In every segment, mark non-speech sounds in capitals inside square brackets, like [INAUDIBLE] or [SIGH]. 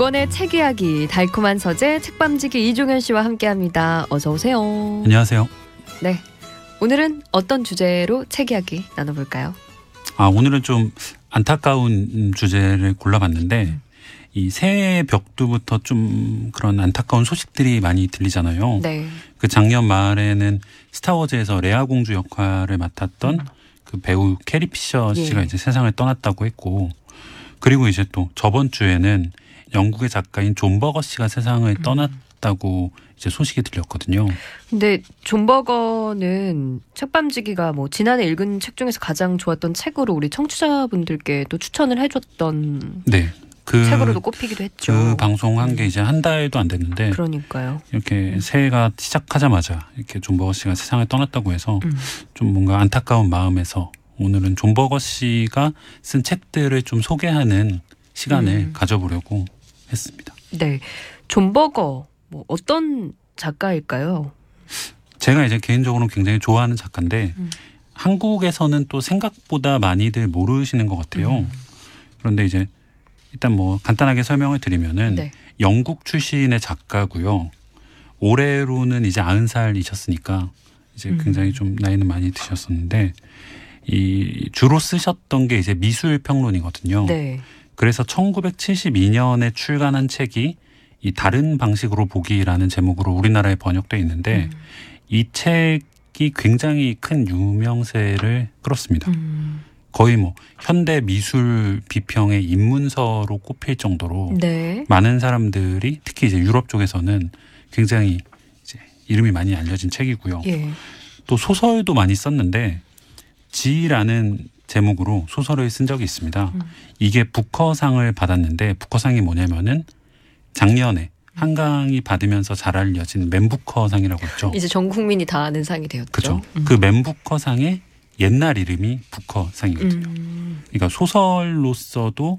두 권의 책 이야기 달콤한 서재 책밤지기 이종현 씨와 함께합니다. 어서 오세요. 안녕하세요. 네. 오늘은 어떤 주제로 책 이야기 나눠볼까요? 아 오늘은 좀 안타까운 주제를 골라봤는데 음. 이 새해 벽두부터 좀 그런 안타까운 소식들이 많이 들리잖아요. 네. 그 작년 말에는 스타워즈에서 레아 공주 역할을 맡았던 그 배우 캐리 피셔 예. 씨가 이제 세상을 떠났다고 했고 그리고 이제 또 저번 주에는 영국의 작가인 존 버거 씨가 세상을 음. 떠났다고 이제 소식이 들렸거든요. 근데 존 버거는 책밤지기가 뭐 지난해 읽은 책 중에서 가장 좋았던 책으로 우리 청취자분들께 또 추천을 해줬던 네. 그, 책으로도 꼽히기도 했죠. 그 방송한 게 이제 한 달도 안 됐는데 그러니까요. 이렇게 새해가 시작하자마자 이렇게 존 버거 씨가 세상을 떠났다고 해서 음. 좀 뭔가 안타까운 마음에서 오늘은 존 버거 씨가 쓴 책들을 좀 소개하는 시간을 음. 가져보려고 했습니다. 네. 존 버거 뭐 어떤 작가일까요? 제가 이제 개인적으로 굉장히 좋아하는 작가인데 음. 한국에서는 또 생각보다 많이들 모르시는 것 같아요. 음. 그런데 이제 일단 뭐 간단하게 설명을 드리면은 네. 영국 출신의 작가고요. 올해로는 이제 90살이셨으니까 이제 음. 굉장히 좀 나이는 많이 드셨었는데 이 주로 쓰셨던 게 이제 미술 평론이거든요. 네. 그래서 1972년에 출간한 책이 이 다른 방식으로 보기라는 제목으로 우리나라에 번역돼 있는데 음. 이 책이 굉장히 큰 유명세를 끌었습니다. 음. 거의 뭐 현대 미술 비평의 입문서로 꼽힐 정도로 네. 많은 사람들이 특히 이제 유럽 쪽에서는 굉장히 이제 이름이 많이 알려진 책이고요. 예. 또 소설도 많이 썼는데 지라는 제목으로 소설을 쓴 적이 있습니다. 음. 이게 부커상을 받았는데 부커상이 뭐냐면은 작년에 한강이 받으면서 잘 알려진 맨부커상이라고 있죠. 이제 전 국민이 다 아는 상이 되었죠. 그렇죠. 음. 그 맨부커상의 옛날 이름이 부커상이거든요. 음. 그러니까 소설로서도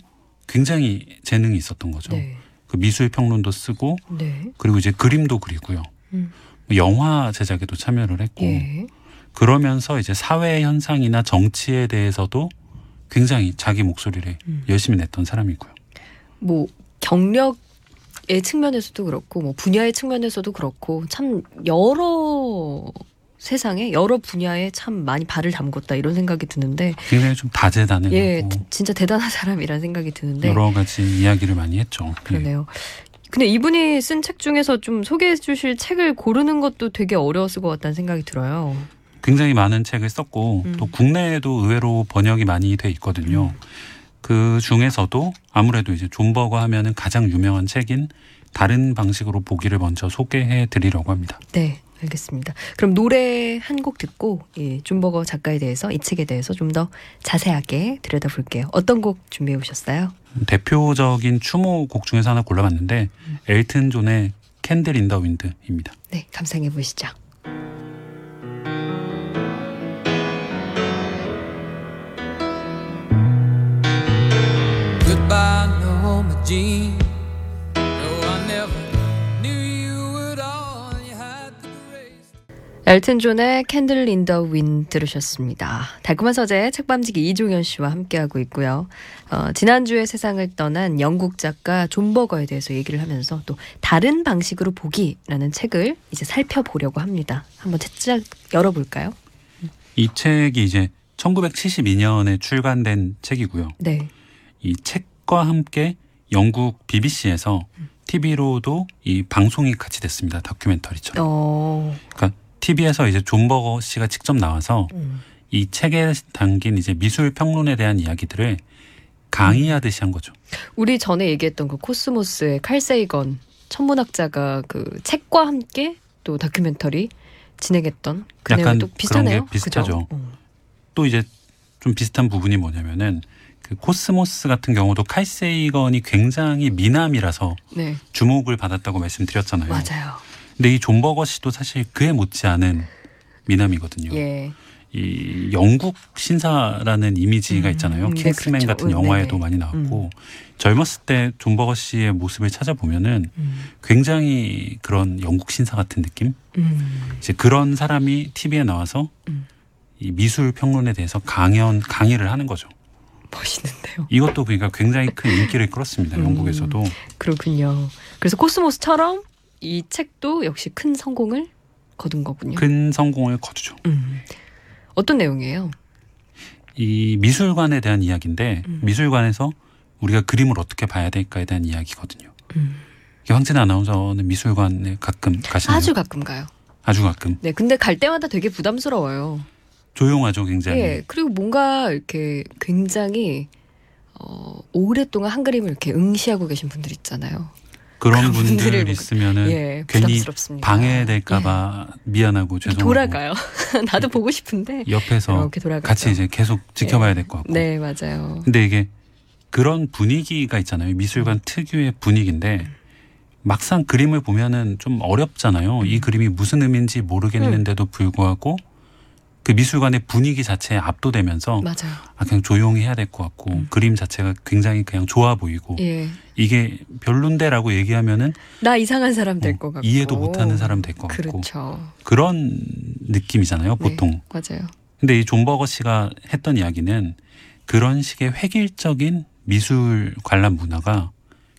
굉장히 재능이 있었던 거죠. 네. 그 미술 평론도 쓰고 네. 그리고 이제 그림도 그리고요. 음. 뭐 영화 제작에도 참여를 했고 예. 그러면서 이제 사회 현상이나 정치에 대해서도 굉장히 자기 목소리를 음. 열심히 냈던 사람이고요. 뭐 경력의 측면에서도 그렇고 뭐 분야의 측면에서도 그렇고 참 여러 세상에 여러 분야에 참 많이 발을 담궜다 이런 생각이 드는데 굉장히 좀 다재다능하고 예 진짜 대단한 사람이라는 생각이 드는데 여러 가지 이야기를 많이 했죠. 예. 그러네요. 근데 이분이 쓴 책 중에서 좀 소개해 주실 책을 고르는 것도 되게 어려웠을 것 같다는 생각이 들어요. 굉장히 많은 책을 썼고 음. 또 국내에도 의외로 번역이 많이 돼 있거든요. 그 중에서도 아무래도 이제 존 버거 하면은 가장 유명한 책인 다른 방식으로 보기를 먼저 소개해 드리려고 합니다. 네, 알겠습니다. 그럼 노래 한 곡 듣고 이 존 버거 작가에 대해서 이 책에 대해서 좀 더 자세하게 들여다볼게요. 어떤 곡 준비해 오셨어요? 대표적인 추모 곡 중에서 하나 골라봤는데 엘튼 존의 Candle in the Wind입니다. 네, 감상해 보시죠. Had the grace. 엘튼 존의 Candle in the Wind 들으셨습니다. 달콤한 서재 책밤지기 이종현 씨와 함께하고 있고요. 어, 지난주에 세상을 떠난 영국 작가 존 버거에 대해서 얘기를 하면서 또 다른 방식으로 보기라는 책을 이제 살펴보려고 합니다. 한번 책장 열어볼까요? 이 책이 이제 1972년에 출간된 책이고요. 네. 이 책 과 함께 영국 BBC에서 TV로도 이 방송이 같이 됐습니다. 다큐멘터리처럼. 어, 그러니까 TV에서 이제 존 버거 씨가 직접 나와서 음. 이 책에 담긴 이제 미술 평론에 대한 이야기들을 강의하듯이 한 거죠. 우리 전에 얘기했던 그 코스모스의 칼 세이건 천문학자가 그 책과 함께 또 다큐멘터리 진행했던 그 약간 또 비슷하네요. 비슷하죠. 어. 또 이제 좀 비슷한 부분이 뭐냐면은 그 코스모스 같은 경우도 칼세이건이 굉장히 미남이라서 네, 주목을 받았다고 말씀드렸잖아요. 맞아요. 근데 이 존 버거 씨도 사실 그에 못지않은 미남이거든요. 예. 이 영국 신사라는 이미지가 음, 있잖아요. 네, 킹스맨 그렇죠. 같은 음, 영화에도 네네. 많이 나왔고 젊었을 때 존 버거 씨의 모습을 찾아보면은 음. 굉장히 그런 영국 신사 같은 느낌? 음. 이제 그런 사람이 TV에 나와서 음. 이 미술 평론에 대해서 강연 강의를 하는 거죠. 멋있는데요. 이것도 그러니까 굉장히 큰 인기를 끌었습니다. 음. 영국에서도. 그렇군요. 그래서 코스모스처럼 이 책도 역시 큰 성공을 거둔 거군요. 큰 성공을 거두죠. 음. 어떤 내용이에요? 이 미술관에 대한 이야기인데 음. 미술관에서 우리가 그림을 어떻게 봐야 될까에 대한 이야기거든요. 음. 황진 아나운서는 미술관에 가끔 가시나요? 아주 가끔 가요. 아주 가끔 네, 근데 갈 때마다 되게 부담스러워요. 조용하죠, 굉장히. 예, 그리고 뭔가 이렇게 굉장히 어, 오랫동안 한 그림을 이렇게 응시하고 계신 분들 있잖아요. 그런 그런 분들 있으면은 예, 괜히 부담스럽습니다. 방해될까봐 미안하고 예. 죄송하고 돌아가요. [LAUGHS] 나도 보고 싶은데 옆에서 이렇게 돌아가죠. 같이 이제 계속 지켜봐야 될 것 같고. 네, 맞아요. 근데 이게 그런 분위기가 있잖아요. 미술관 특유의 분위기인데 막상 그림을 보면은 좀 어렵잖아요. 이 그림이 무슨 의미인지 모르겠는데도 불구하고 그 미술관의 분위기 자체에 압도되면서 맞아요. 아 그냥 조용히 해야 될 것 같고 그림 자체가 굉장히 그냥 좋아 보이고 예. 이게 별론데라고 얘기하면은 나 이상한 사람 될 어, 것 같고 이해도 못하는 사람 될 것 같고 그렇죠. 그런 느낌이잖아요. 보통. 네, 맞아요. 근데 이 존 버거 씨가 했던 이야기는 그런 식의 획일적인 미술 관람 문화가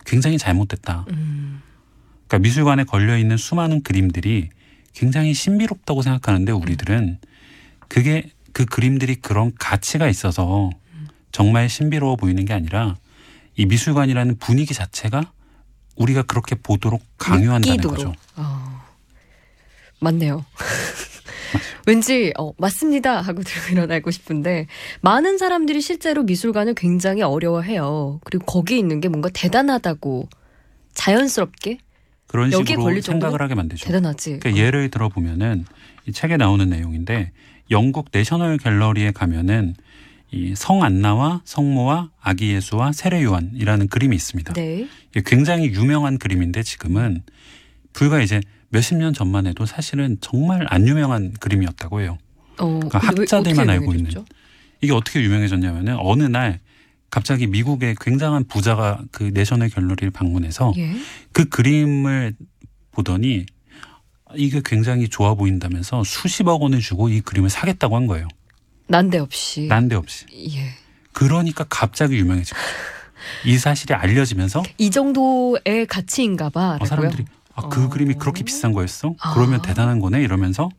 굉장히 잘못됐다. 음. 그러니까 미술관에 걸려 있는 수많은 그림들이 굉장히 신비롭다고 생각하는데 우리들은 그게 그 그림들이 그런 가치가 있어서 정말 신비로워 보이는 게 아니라 이 미술관이라는 분위기 자체가 우리가 그렇게 보도록 강요한다는 느끼도록. 거죠. 어, 맞네요. [LAUGHS] 왠지 어, 맞습니다 하고 들고 [LAUGHS] 일어나고 싶은데 많은 사람들이 실제로 미술관을 굉장히 어려워해요. 그리고 거기 있는 게 뭔가 대단하다고 자연스럽게 그런 식으로 생각을 하게 만들죠. 대단하지. 그러니까 예를 들어 보면은 이 책에 나오는 내용인데 영국 내셔널 갤러리에 가면은 이 성안나와 성모와 아기 예수와 세례 요한이라는 그림이 있습니다. 네. 굉장히 유명한 그림인데 지금은 불과 이제 몇십 년 전만 해도 사실은 정말 안 유명한 그림이었다고 해요. 어, 그러니까 학자들만 알고 있는. 이게 어떻게 유명해졌냐면은 어느 날 갑자기 미국의 굉장한 부자가 그 내셔널 갤러리를 방문해서 예. 그 그림을 보더니 이게 굉장히 좋아 보인다면서 수십억 원을 주고 이 그림을 사겠다고 한 거예요. 난데없이. 난데없이. 예. 그러니까 갑자기 유명해진 거죠. 이 사실이 알려지면서 이 정도의 가치인가 봐. 어, 사람들이 아, 그 어. 그림이 그렇게 비싼 거였어? 아. 그러면 대단한 거네 이러면서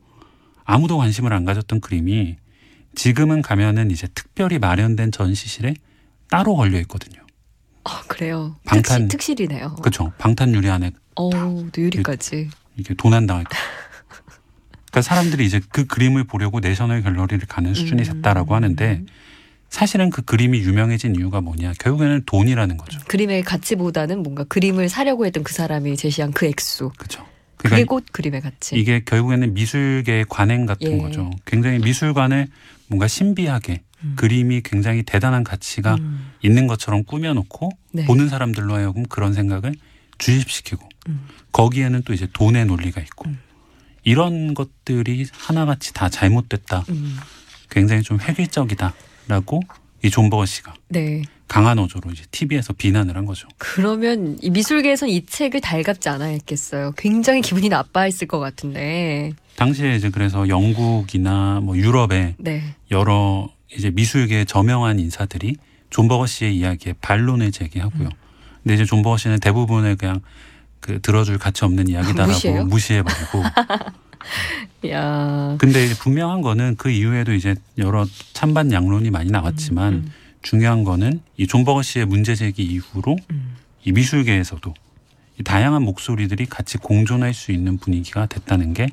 아무도 관심을 안 가졌던 그림이 지금은 가면은 이제 특별히 마련된 전시실에 따로 걸려 있거든요. 아, 그래요. 방탄- 특실, 특실이네요. 그렇죠. 방탄 유리 안에 어우, 또 유리까지. 이게 도난당할 거. 그러니까 사람들이 이제 그 그림을 보려고 내셔널 갤러리를 가는 수준이 음. 됐다라고 하는데 사실은 그 그림이 유명해진 이유가 뭐냐? 결국에는 돈이라는 거죠. 그림의 가치보다는 뭔가 그림을 사려고 했던 그 사람이 제시한 그 액수. 그렇죠. 그게 그러니까 곧 그림의 가치. 이게 결국에는 미술계의 관행 같은 예. 거죠. 굉장히 미술관을 뭔가 신비하게 음. 그림이 굉장히 대단한 가치가 음. 있는 것처럼 꾸며놓고 네. 보는 사람들로 하여금 그런 생각을 주입시키고 음. 거기에는 또 이제 돈의 논리가 있고 음. 이런 것들이 하나같이 다 잘못됐다. 음. 굉장히 좀 획일적이다라고 이 존버거 씨가 네. 강한 어조로 이제 TV에서 비난을 한 거죠. 그러면 이 미술계에선 이 책을 달갑지 않아 했겠어요. 굉장히 기분이 나빠했을 것 같은데. 당시에 이제 그래서 영국이나 뭐 유럽의 네. 여러 이제 미술계 저명한 인사들이 존버거 씨의 이야기에 반론을 제기하고요. 근데 이제 존버거 씨는 대부분을 그냥 그 들어줄 가치 없는 이야기다라고 무시해요? 무시해버리고. [LAUGHS] 야. 근데 이제 분명한 거는 그 이후에도 이제 여러 찬반 양론이 많이 나왔지만 음, 중요한 거는 이 존버거 씨의 문제 제기 이후로 음. 이 미술계에서도 이 다양한 목소리들이 같이 공존할 수 있는 분위기가 됐다는 게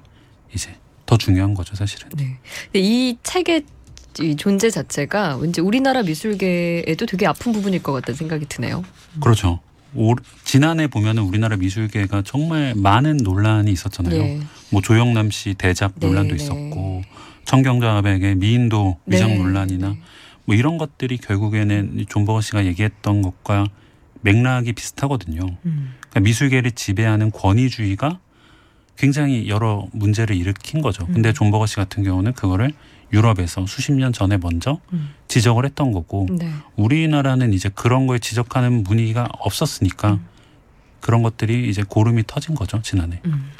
이제 더 중요한 거죠, 사실은. 네. 이 책의 이 존재 자체가 왠지 우리나라 미술계에도 되게 아픈 부분일 것 같다는 생각이 드네요. 그렇죠. 올, 지난해 보면은 우리나라 미술계가 정말 많은 논란이 있었잖아요. 예. 뭐 조영남 씨 대작 네, 논란도 네. 있었고 청경자백의 미인도 위장 네, 논란이나 네. 뭐 이런 것들이 결국에는 이 존버거 씨가 얘기했던 것과 맥락이 비슷하거든요. 음. 그러니까 미술계를 지배하는 권위주의가 굉장히 여러 문제를 일으킨 거죠. 근데 음. 존버거 씨 같은 경우는 그거를 유럽에서 수십 년 전에 먼저 음. 지적을 했던 거고 네. 우리나라는 이제 그런 거에 지적하는 분위기가 없었으니까 음. 그런 것들이 이제 고름이 터진 거죠 지난해. 음.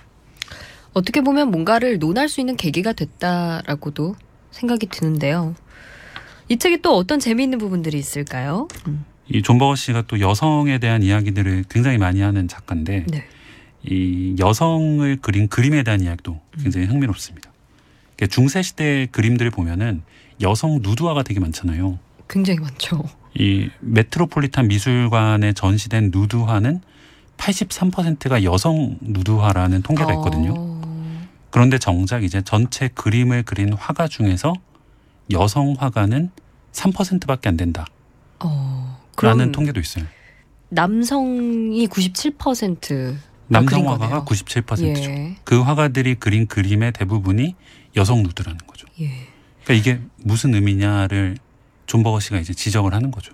어떻게 보면 뭔가를 논할 수 있는 계기가 됐다라고도 생각이 드는데요. 이 책에 또 어떤 재미있는 부분들이 있을까요? 음. 이 존버거 씨가 또 여성에 대한 이야기들을 굉장히 많이 하는 작가인데 네. 이 여성을 그린 그림에 대한 이야기도 굉장히 흥미롭습니다. 중세 시대 그림들을 보면은 여성 누드화가 되게 많잖아요. 굉장히 많죠. 이 메트로폴리탄 미술관에 전시된 누드화는 83%가 여성 누드화라는 통계가 있거든요. 어, 그런데 정작 이제 전체 그림을 그린 화가 중에서 여성 화가는 3%밖에 안 된다라는 어, 그럼 통계도 있어요. 남성이 97% 남성 그린 화가가 거네요. 97%죠. 예. 그 화가들이 그린 그림의 대부분이 여성 누드라는 거죠. 예. 그러니까 이게 무슨 의미냐를 존버거 씨가 이제 지적을 하는 거죠.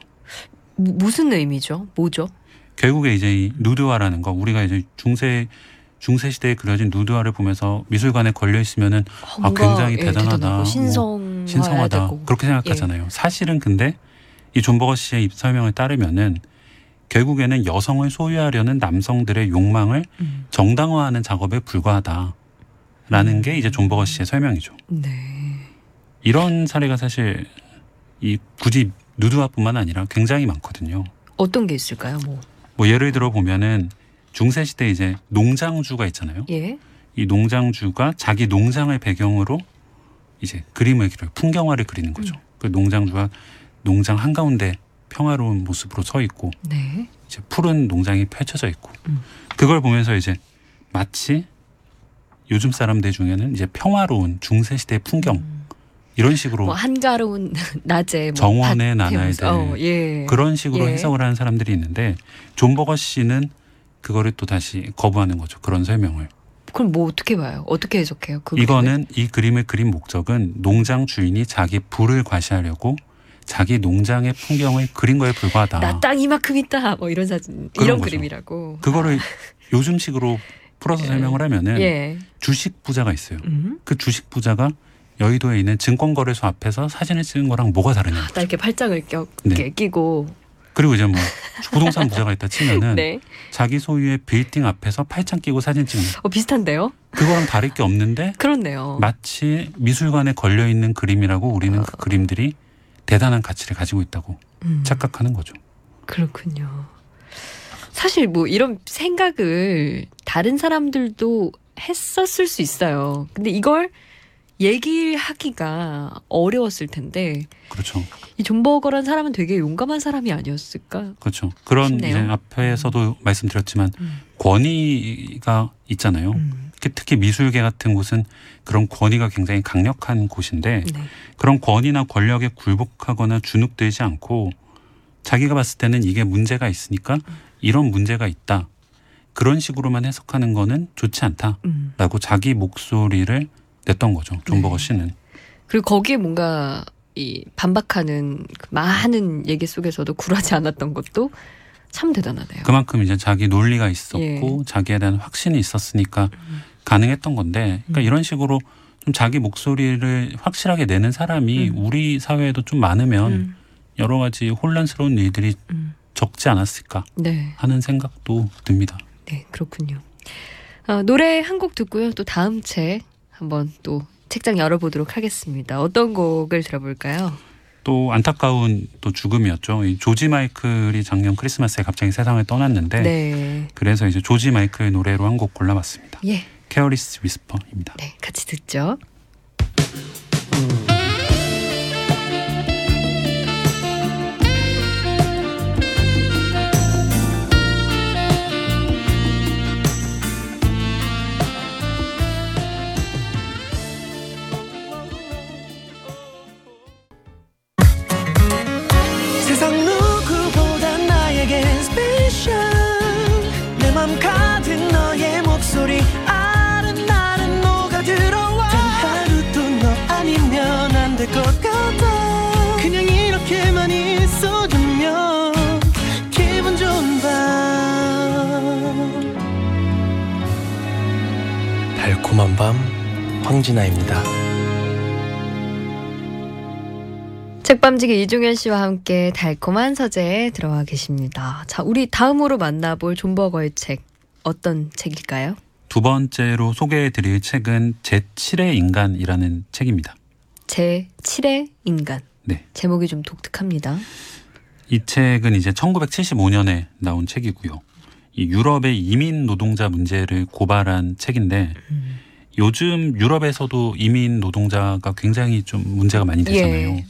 무- 무슨 의미죠? 뭐죠? 결국에 이제 이 누드화라는 거 우리가 이제 중세 중세 시대에 그려진 누드화를 보면서 미술관에 걸려 있으면은 어, 아, 굉장히 예, 대단하다. 뭐 신성 신성하다. 예. 그렇게 생각하잖아요. 사실은 근데 이 존버거 씨의 입 설명을 따르면은 결국에는 여성을 소유하려는 남성들의 욕망을 음. 정당화하는 작업에 불과하다 라는 음. 게 이제 존버거 씨의 설명이죠. 네. 이런 사례가 사실 이 굳이 누드화뿐만 아니라 굉장히 많거든요. 어떤 게 있을까요? 뭐. 뭐 예를 들어 보면은 중세 시대 이제 농장주가 있잖아요. 예. 이 농장주가 자기 농장을 배경으로 이제 그림을 그려요. 풍경화를 그리는 거죠. 음. 그 농장주가 농장 한가운데 평화로운 모습으로 서 있고 네. 이제 푸른 농장이 펼쳐져 있고 음. 그걸 보면서 이제 마치 요즘 사람들 중에는 이제 평화로운 중세 시대 풍경 음. 이런 식으로 뭐 한가로운 [LAUGHS] 낮에 뭐 정원의 밭에 나날들 어, 예. 그런 식으로 예. 해석을 하는 사람들이 있는데 존버거 씨는 그거를 또 다시 거부하는 거죠. 그런 설명을. 그럼 뭐 어떻게 봐요? 어떻게 해석해요? 그 이거는 이 그림을 그린 목적은 농장 주인이 자기 부를 과시하려고 자기 농장의 풍경을 그린 거에 불과하다. 나 땅 이만큼 있다. 뭐 이런 사진 이런 거죠. 그림이라고. 그거를 요즘식으로 풀어서 예. 설명을 하면은 예. 주식 부자가 있어요. 음. 그 주식 부자가 여의도에 있는 증권거래소 앞에서 사진을 찍은 거랑 뭐가 다르냐. 딱 이렇게 팔짱을 껴 네. 끼고 그리고 이제 뭐 부동산 부자가 있다 치면은 [LAUGHS] 네. 자기 소유의 빌딩 앞에서 팔짱 끼고 사진 찍는 어 비슷한데요? 그거랑 다를 게 없는데 그렇네요. 마치 미술관에 걸려 있는 그림이라고 우리는 그 그림들이 대단한 가치를 가지고 있다고 음, 착각하는 거죠. 그렇군요. 사실 뭐 이런 생각을 다른 사람들도 했었을 수 있어요. 근데 이걸 얘기하기가 어려웠을 텐데 그렇죠. 이 존버거란 사람은 되게 용감한 사람이 아니었을까? 그렇죠. 그런 싶네요. 이제 앞에서도 말씀드렸지만 음. 권위가 있잖아요. 음. 특히- 미술계 같은 곳은 그런 권위가 굉장히 강력한 곳인데 네. 그런 권위나 권력에 굴복하거나 주눅들지 않고 자기가 봤을 때는 이게 문제가 있으니까 이런 문제가 있다. 그런 식으로만 해석하는 거는 좋지 않다라고 음. 자기 목소리를 냈던 거죠. 존버거 네. 씨는. 그리고 거기에 뭔가 이 반박하는 그 많은 얘기 속에서도 굴하지 않았던 것도 참 대단하네요. 그만큼 이제 자기 논리가 있었고 예. 자기에 대한 확신이 있었으니까 음. 가능했던 건데 그러니까 음. 이런 식으로 좀 자기 목소리를 확실하게 내는 사람이 음. 우리 사회에도 좀 많으면 음. 여러 가지 혼란스러운 일들이 음. 적지 않았을까 네. 하는 생각도 듭니다. 네, 그렇군요. 어, 노래 한 곡 듣고요. 또 다음 책 한번 또 책장 열어보도록 하겠습니다. 어떤 곡을 들어볼까요? 또 안타까운 또 죽음이었죠. 이 조지 마이클이 작년 크리스마스에 갑자기 세상을 떠났는데 네. 그래서 이제 조지 마이클 노래로 한 곡 골라봤습니다. 예. Careless Whisper입니다. 네, 같이 듣죠. 세 달콤한 밤 황진아입니다 책밤지기 이종현 씨와 함께 달콤한 서재에 들어와 계십니다. 자, 우리 다음으로 만나볼 존버거의 책 어떤 책일까요? 두 번째로 소개해드릴 책은 제7의 인간이라는 책입니다. 제 7의 인간. 네. 제목이 좀 독특합니다. 이 책은 이제 1975년에 나온 책이고요. 이 유럽의 이민 노동자 문제를 고발한 책인데 음. 요즘 유럽에서도 이민 노동자가 굉장히 좀 문제가 많이 되잖아요. 예.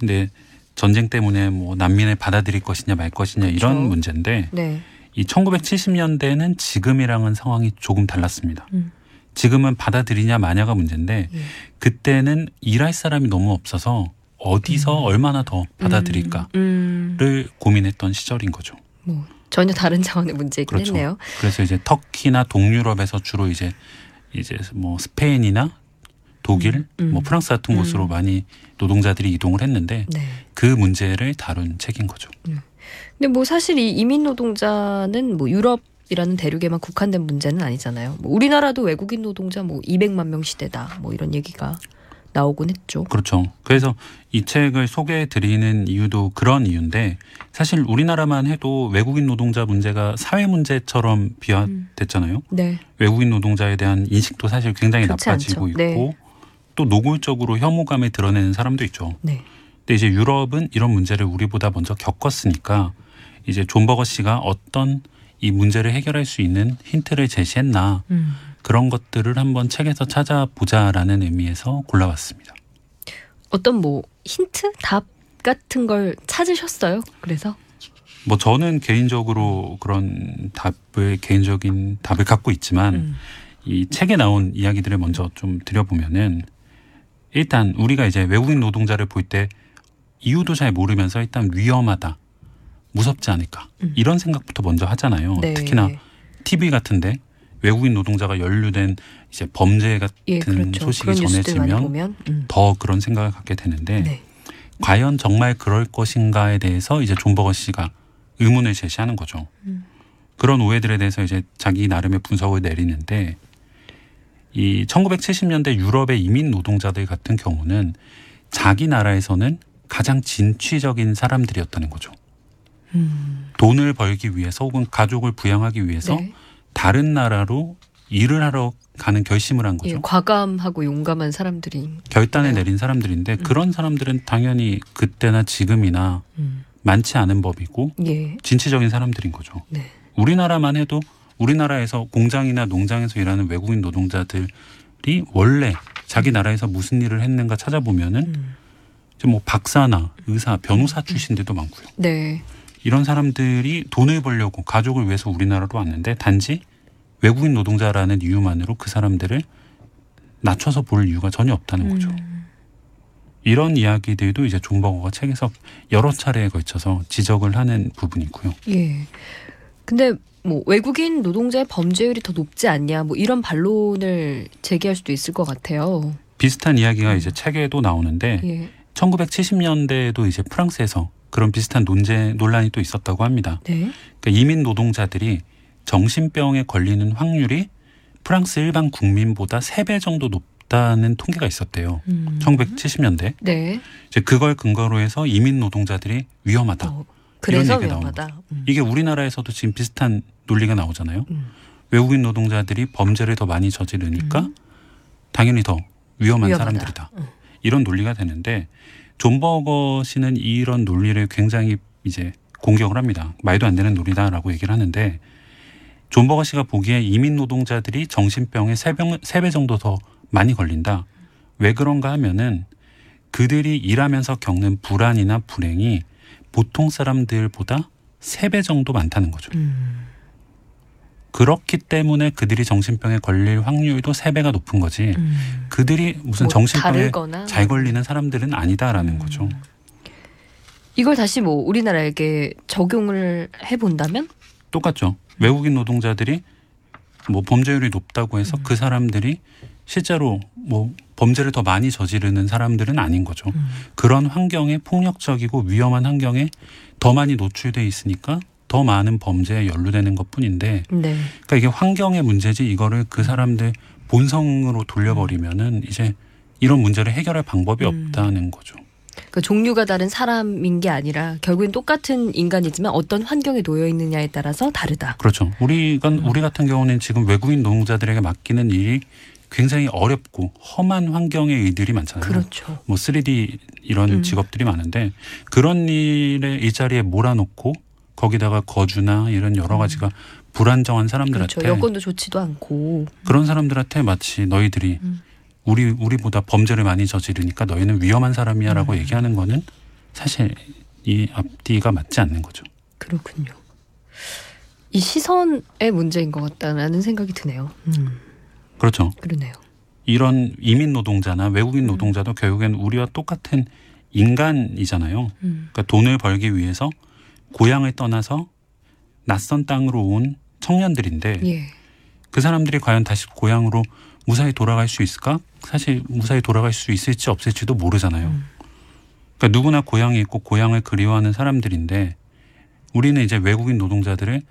근데 전쟁 때문에 뭐 난민을 받아들일 것이냐 말 것이냐 이런 그렇죠. 문제인데 네. 이 1970년대는 지금이랑은 상황이 조금 달랐습니다. 음. 지금은 받아들이냐 마냐가 문제인데 예. 그때는 일할 사람이 너무 없어서 어디서 얼마나 더 받아들일까를 음, 고민했던 시절인 거죠. 뭐 전혀 다른 [LAUGHS] 차원의 문제이긴 그렇죠. 했네요. 그래서 이제 터키나 동유럽에서 주로 이제 이제 뭐 스페인이나 독일, 음, 음. 뭐 프랑스 같은 음. 곳으로 많이 노동자들이 이동을 했는데 네. 그 문제를 다룬 책인 거죠. 근데 뭐 사실 이 이민 노동자는 뭐 유럽 이라는 대륙에만 국한된 문제는 아니잖아요. 뭐 우리나라도 외국인 노동자 뭐 200만 명 시대다. 뭐 이런 얘기가 나오곤 했죠. 그렇죠. 그래서 이 책을 소개해 드리는 이유도 그런 이유인데 사실 우리나라만 해도 외국인 노동자 문제가 사회 문제처럼 비화됐잖아요. 네. 외국인 노동자에 대한 인식도 사실 굉장히 나빠지고 않죠. 있고 네. 또 노골적으로 혐오감을 드러내는 사람도 있죠. 네. 근데 이제 유럽은 이런 문제를 우리보다 먼저 겪었으니까 이제 존 버거 씨가 어떤 이 문제를 해결할 수 있는 힌트를 제시했나 음. 그런 것들을 한번 책에서 찾아보자라는 의미에서 골라왔습니다. 어떤 뭐 힌트, 답 같은 걸 찾으셨어요? 그래서 뭐 저는 개인적으로 그런 답을 개인적인 답을 갖고 있지만 음. 이 책에 나온 이야기들을 먼저 좀 드려보면은 일단 우리가 이제 외국인 노동자를 볼 때 이유도 잘 모르면서 일단 위험하다, 무섭지 않을까 음. 이런 생각부터 먼저 하잖아요. 네. 특히나 TV 같은데 외국인 노동자가 연루된 이제 범죄 같은 예, 그렇죠. 소식이 전해지면 음. 더 그런 생각을 갖게 되는데 네. 과연 정말 그럴 것인가에 대해서 이제 존버거 씨가 의문을 제시하는 거죠. 음. 그런 오해들에 대해서 이제 자기 나름의 분석을 내리는데 이 1970년대 유럽의 이민 노동자들 같은 경우는 자기 나라에서는 가장 진취적인 사람들이었다는 거죠. 음. 돈을 벌기 위해서 혹은 가족을 부양하기 위해서 네. 다른 나라로 일을 하러 가는 결심을 한 거죠. 예, 과감하고 용감한 사람들이 결단을 네. 내린 사람들인데 그런 사람들은 당연히 그때나 지금이나 음. 많지 않은 법이고 예. 진취적인 사람들인 거죠. 네. 우리나라만 해도 우리나라에서 공장이나 농장에서 일하는 외국인 노동자들이 원래 자기 나라에서 무슨 일을 했는가 찾아보면은 음. 뭐 박사나 의사, 변호사 출신들도 많고요. 네. 이런 사람들이 돈을 벌려고 가족을 위해서 우리나라로 왔는데 단지 외국인 노동자라는 이유만으로 그 사람들을 낮춰서 볼 이유가 전혀 없다는 거죠. 음. 이런 이야기들도 이제 존버거가 책에서 여러 차례에 걸쳐서 지적을 하는 부분이고요. 예. 근데 뭐 외국인 노동자의 범죄율이 더 높지 않냐 뭐 이런 반론을 제기할 수도 있을 것 같아요. 비슷한 이야기가 이제 책에도 나오는데 예. 1970년대에도 이제 프랑스에서 그런 비슷한 논제 논란이 또 있었다고 합니다. 네. 그러니까 이민 노동자들이 정신병에 걸리는 확률이 프랑스 일반 국민보다 세 배 정도 높다는 통계가 있었대요. 음. 1970년대. 네. 이제 그걸 근거로 해서 이민 노동자들이 위험하다. 어, 그래서 얘기가 위험하다. 음. 이게 우리나라에서도 지금 비슷한 논리가 나오잖아요. 음. 외국인 노동자들이 범죄를 더 많이 저지르니까 음. 당연히 더 위험한 위험하다. 사람들이다. 음. 이런 논리가 되는데 존 버거 씨는 이런 논리를 굉장히 이제 공격을 합니다. 말도 안 되는 논리다라고 얘기를 하는데 존 버거 씨가 보기에 이민 노동자들이 정신병에 세배 정도 더 많이 걸린다. 왜 그런가 하면은 그들이 일하면서 겪는 불안이나 불행이 보통 사람들보다 세 배 정도 많다는 거죠. 음. 그렇기 때문에 그들이 정신병에 걸릴 확률도 세 배가 높은 거지. 음. 그들이 무슨 뭐 정신병에 다르거나 잘 걸리는 사람들은 아니다라는 음. 거죠. 이걸 다시 뭐 우리나라에게 적용을 해 본다면 똑같죠. 외국인 노동자들이 뭐 범죄율이 높다고 해서 음. 그 사람들이 실제로 뭐 범죄를 더 많이 저지르는 사람들은 아닌 거죠. 음. 그런 환경에 폭력적이고 위험한 환경에 더 많이 노출돼 있으니까 더 많은 범죄에 연루되는 것 뿐인데 네. 그러니까 이게 환경의 문제지 이거를 그 사람들 본성으로 돌려버리면은 이제 이런 문제를 해결할 방법이 음. 없다는 거죠. 그 종류가 다른 사람인 게 아니라 결국엔 똑같은 인간이지만 어떤 환경에 놓여 있느냐에 따라서 다르다. 그렇죠. 우리가 우리 같은 경우는 지금 외국인 노동자들에게 맡기는 일이 굉장히 어렵고 험한 환경의 일들이 많잖아요. 그렇죠. 뭐 3D 이런 음. 직업들이 많은데 그런 일에 일자리에 몰아놓고 거기다가 거주나 이런 여러 가지가 불안정한 사람들한테 음. 그렇죠. 여건도 좋지도 않고. 그런 사람들한테 마치 너희들이 음. 우리 우리보다 범죄를 많이 저지르니까 너희는 위험한 사람이야라고 음. 얘기하는 거는 사실 이 앞뒤가 맞지 않는 거죠. 그렇군요. 이 시선의 문제인 것 같다라는 생각이 드네요. 음, 그렇죠. 그러네요. 이런 이민 노동자나 외국인 음. 노동자도 결국엔 우리와 똑같은 인간이잖아요. 음, 그러니까 돈을 벌기 위해서 고향을 떠나서 낯선 땅으로 온 청년들인데 예. 그 사람들이 과연 다시 고향으로 무사히 돌아갈 수 있을까? 사실 무사히 돌아갈 수 있을지 없을지도 모르잖아요. 음. 그러니까 누구나 고향이 있고 고향을 그리워하는 사람들인데 우리는 이제 외국인 노동자들을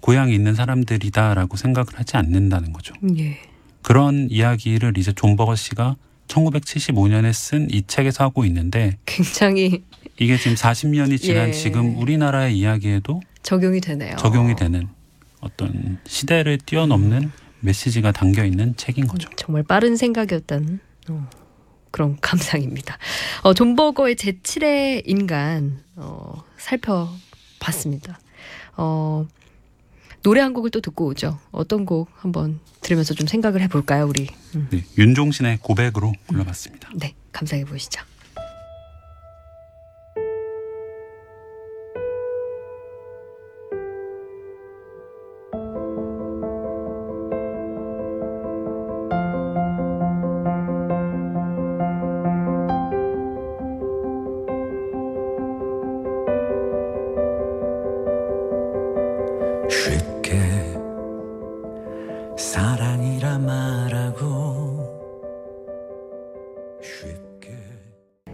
고향이 있는 사람들이다라고 생각을 하지 않는다는 거죠. 예. 그런 이야기를 이제 존 버거 씨가 1975년에 쓴 이 책에서 하고 있는데 굉장히 이게 지금 40년이 지난 예. 지금 우리나라의 이야기에도 적용이 되네요. 적용이 되는 어떤 시대를 뛰어넘는 메시지가 담겨 있는 책인 거죠. 음, 정말 빠른 생각이었다는 어, 그런 [LAUGHS] 감상입니다. 어, 존 버거의 제7의 인간 어, 살펴봤습니다. 어, 노래 한 곡을 또 듣고 오죠. 어떤 곡 한번 들으면서 좀 생각을 해볼까요, 우리? 음. 네, 윤종신의 고백으로 골라봤습니다. 네, 감상해 보시죠.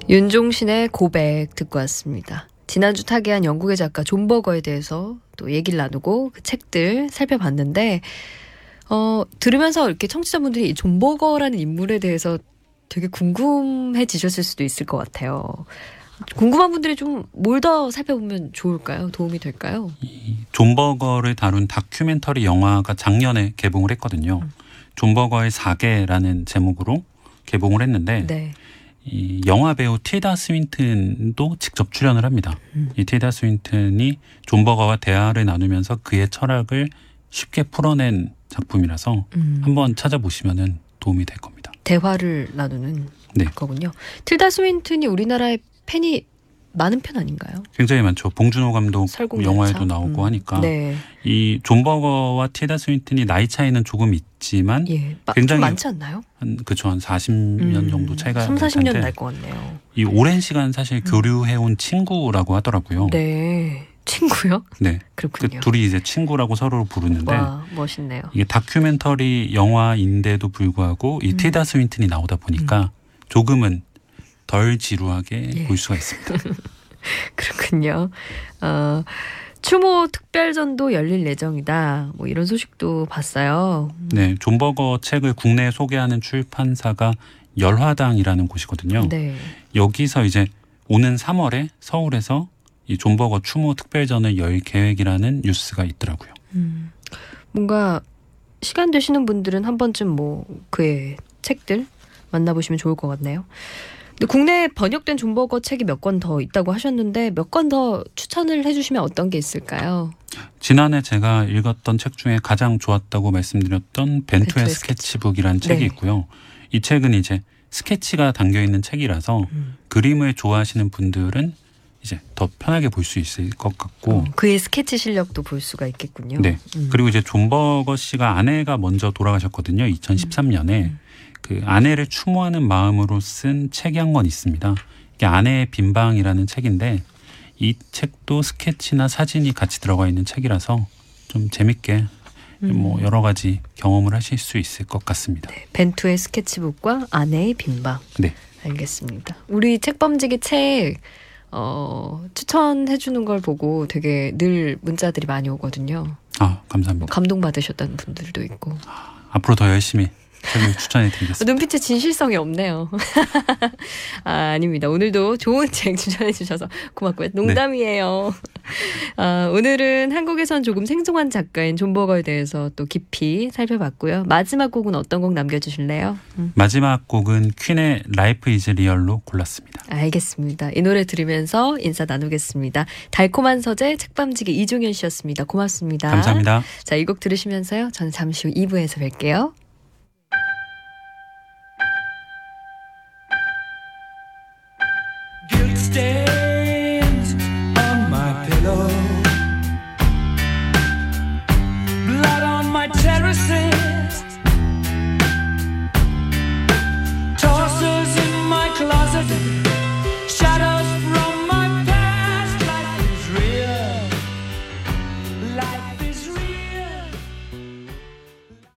윤종신의 고백 듣고 왔습니다. 지난주 타계한 영국의 작가 존 버거에 대해서 또 얘기를 나누고 그 책들 살펴봤는데 어 들으면서 이렇게 청취자분들이 이 존 버거라는 인물에 대해서 되게 궁금해지셨을 수도 있을 것 같아요. 궁금한 분들이 좀 뭘 더 살펴보면 좋을까요? 도움이 될까요? 이 존버거를 다룬 다큐멘터리 영화가 작년에 개봉을 했거든요. 존버거의 사계라는 제목으로 개봉을 했는데 네. 이 영화 배우 틸다 스윈튼도 직접 출연을 합니다. 음. 이 틸다 스윈튼이 존 버거와 대화를 나누면서 그의 철학을 쉽게 풀어낸 작품이라서 음, 한번 찾아보시면 도움이 될 겁니다. 대화를 나누는 네. 거군요. 틸다 스윈튼이 우리나라에 팬이 많은 편 아닌가요? 굉장히 많죠. 봉준호 감독? 영화에도 나오고 음, 하니까 네. 이 존버거와 틸다 스윈튼이 나이 차이는 조금 있지만 예. 마- 굉장히 좀 많지 않나요? 한 그쵸 한 40년 음, 정도 차이가 3, 날 40년 텐데 날것 같네요. 이 오랜 시간 사실 교류해 온 친구라고 하더라고요. 네. 친구요? 네. 그 그렇군요. 둘이 이제 친구라고 서로 부르는데 와, 멋있네요. 이게 다큐멘터리 영화인데도 불구하고 이 음. 틸다 스윈튼이 나오다 보니까 조금은 덜 지루하게 예. 볼 수가 있습니다. [LAUGHS] 그렇군요. 어, 추모 특별전도 열릴 예정이다. 뭐 이런 소식도 봤어요. 네, 존버거 책을 국내에 소개하는 출판사가 열화당이라는 곳이거든요. 네. 여기서 이제 오는 3월에 서울에서 이 존버거 추모 특별전을 열 계획이라는 뉴스가 있더라고요. 음, 뭔가 시간 되시는 분들은 한 번쯤 뭐 그의 책들 만나보시면 좋을 것 같네요. 근데 국내에 번역된 존버거 책이 몇 권 더 있다고 하셨는데 몇 권 더 추천을 해주시면 어떤 게 있을까요? 지난해 제가 읽었던 책 중에 가장 좋았다고 말씀드렸던 벤투의 스케치북이라는 책이 네. 있고요. 이 책은 이제 스케치가 담겨 있는 책이라서 음. 그림을 좋아하시는 분들은 이제 더 편하게 볼 수 있을 것 같고 어, 그의 스케치 실력도 볼 수가 있겠군요. 네. 음. 그리고 이제 존버거 씨가 아내가 먼저 돌아가셨거든요. 2013년에 음. 그 아내를 추모하는 마음으로 쓴 책이 한 권 있습니다. 이게 아내의 빈방이라는 책인데 이 책도 스케치나 사진이 같이 들어가 있는 책이라서 좀 재밌게 음. 뭐 여러 가지 경험을 하실 수 있을 것 같습니다. 네, 벤투의 스케치북과 아내의 빈방. 네. 알겠습니다. 우리 책범지기 책 어, 추천해 주는 걸 보고 되게 늘 문자들이 많이 오거든요. 아뭐 감사합니다. 감동 받으셨다는 분들도 있고. 앞으로 더 열심히 책을 추천해 드리겠습니다. 눈빛에 진실성이 없네요. [LAUGHS] 아, 아닙니다. 오늘도 좋은 책 추천해 주셔서 고맙고요. 농담이에요. 아, 오늘은 한국에선 조금 생소한 작가인 존 버거에 대해서 또 깊이 살펴봤고요. 마지막 곡은 어떤 곡 남겨주실래요? 음, 마지막 곡은 퀸의 Life Is Real로 골랐습니다. 알겠습니다. 이 노래 들으면서 인사 나누겠습니다. 달콤한 서재 책밤지기 이종현 씨였습니다. 고맙습니다. 감사합니다. 자, 이 곡 들으시면서요. 저는 잠시 후 2부에서 뵐게요.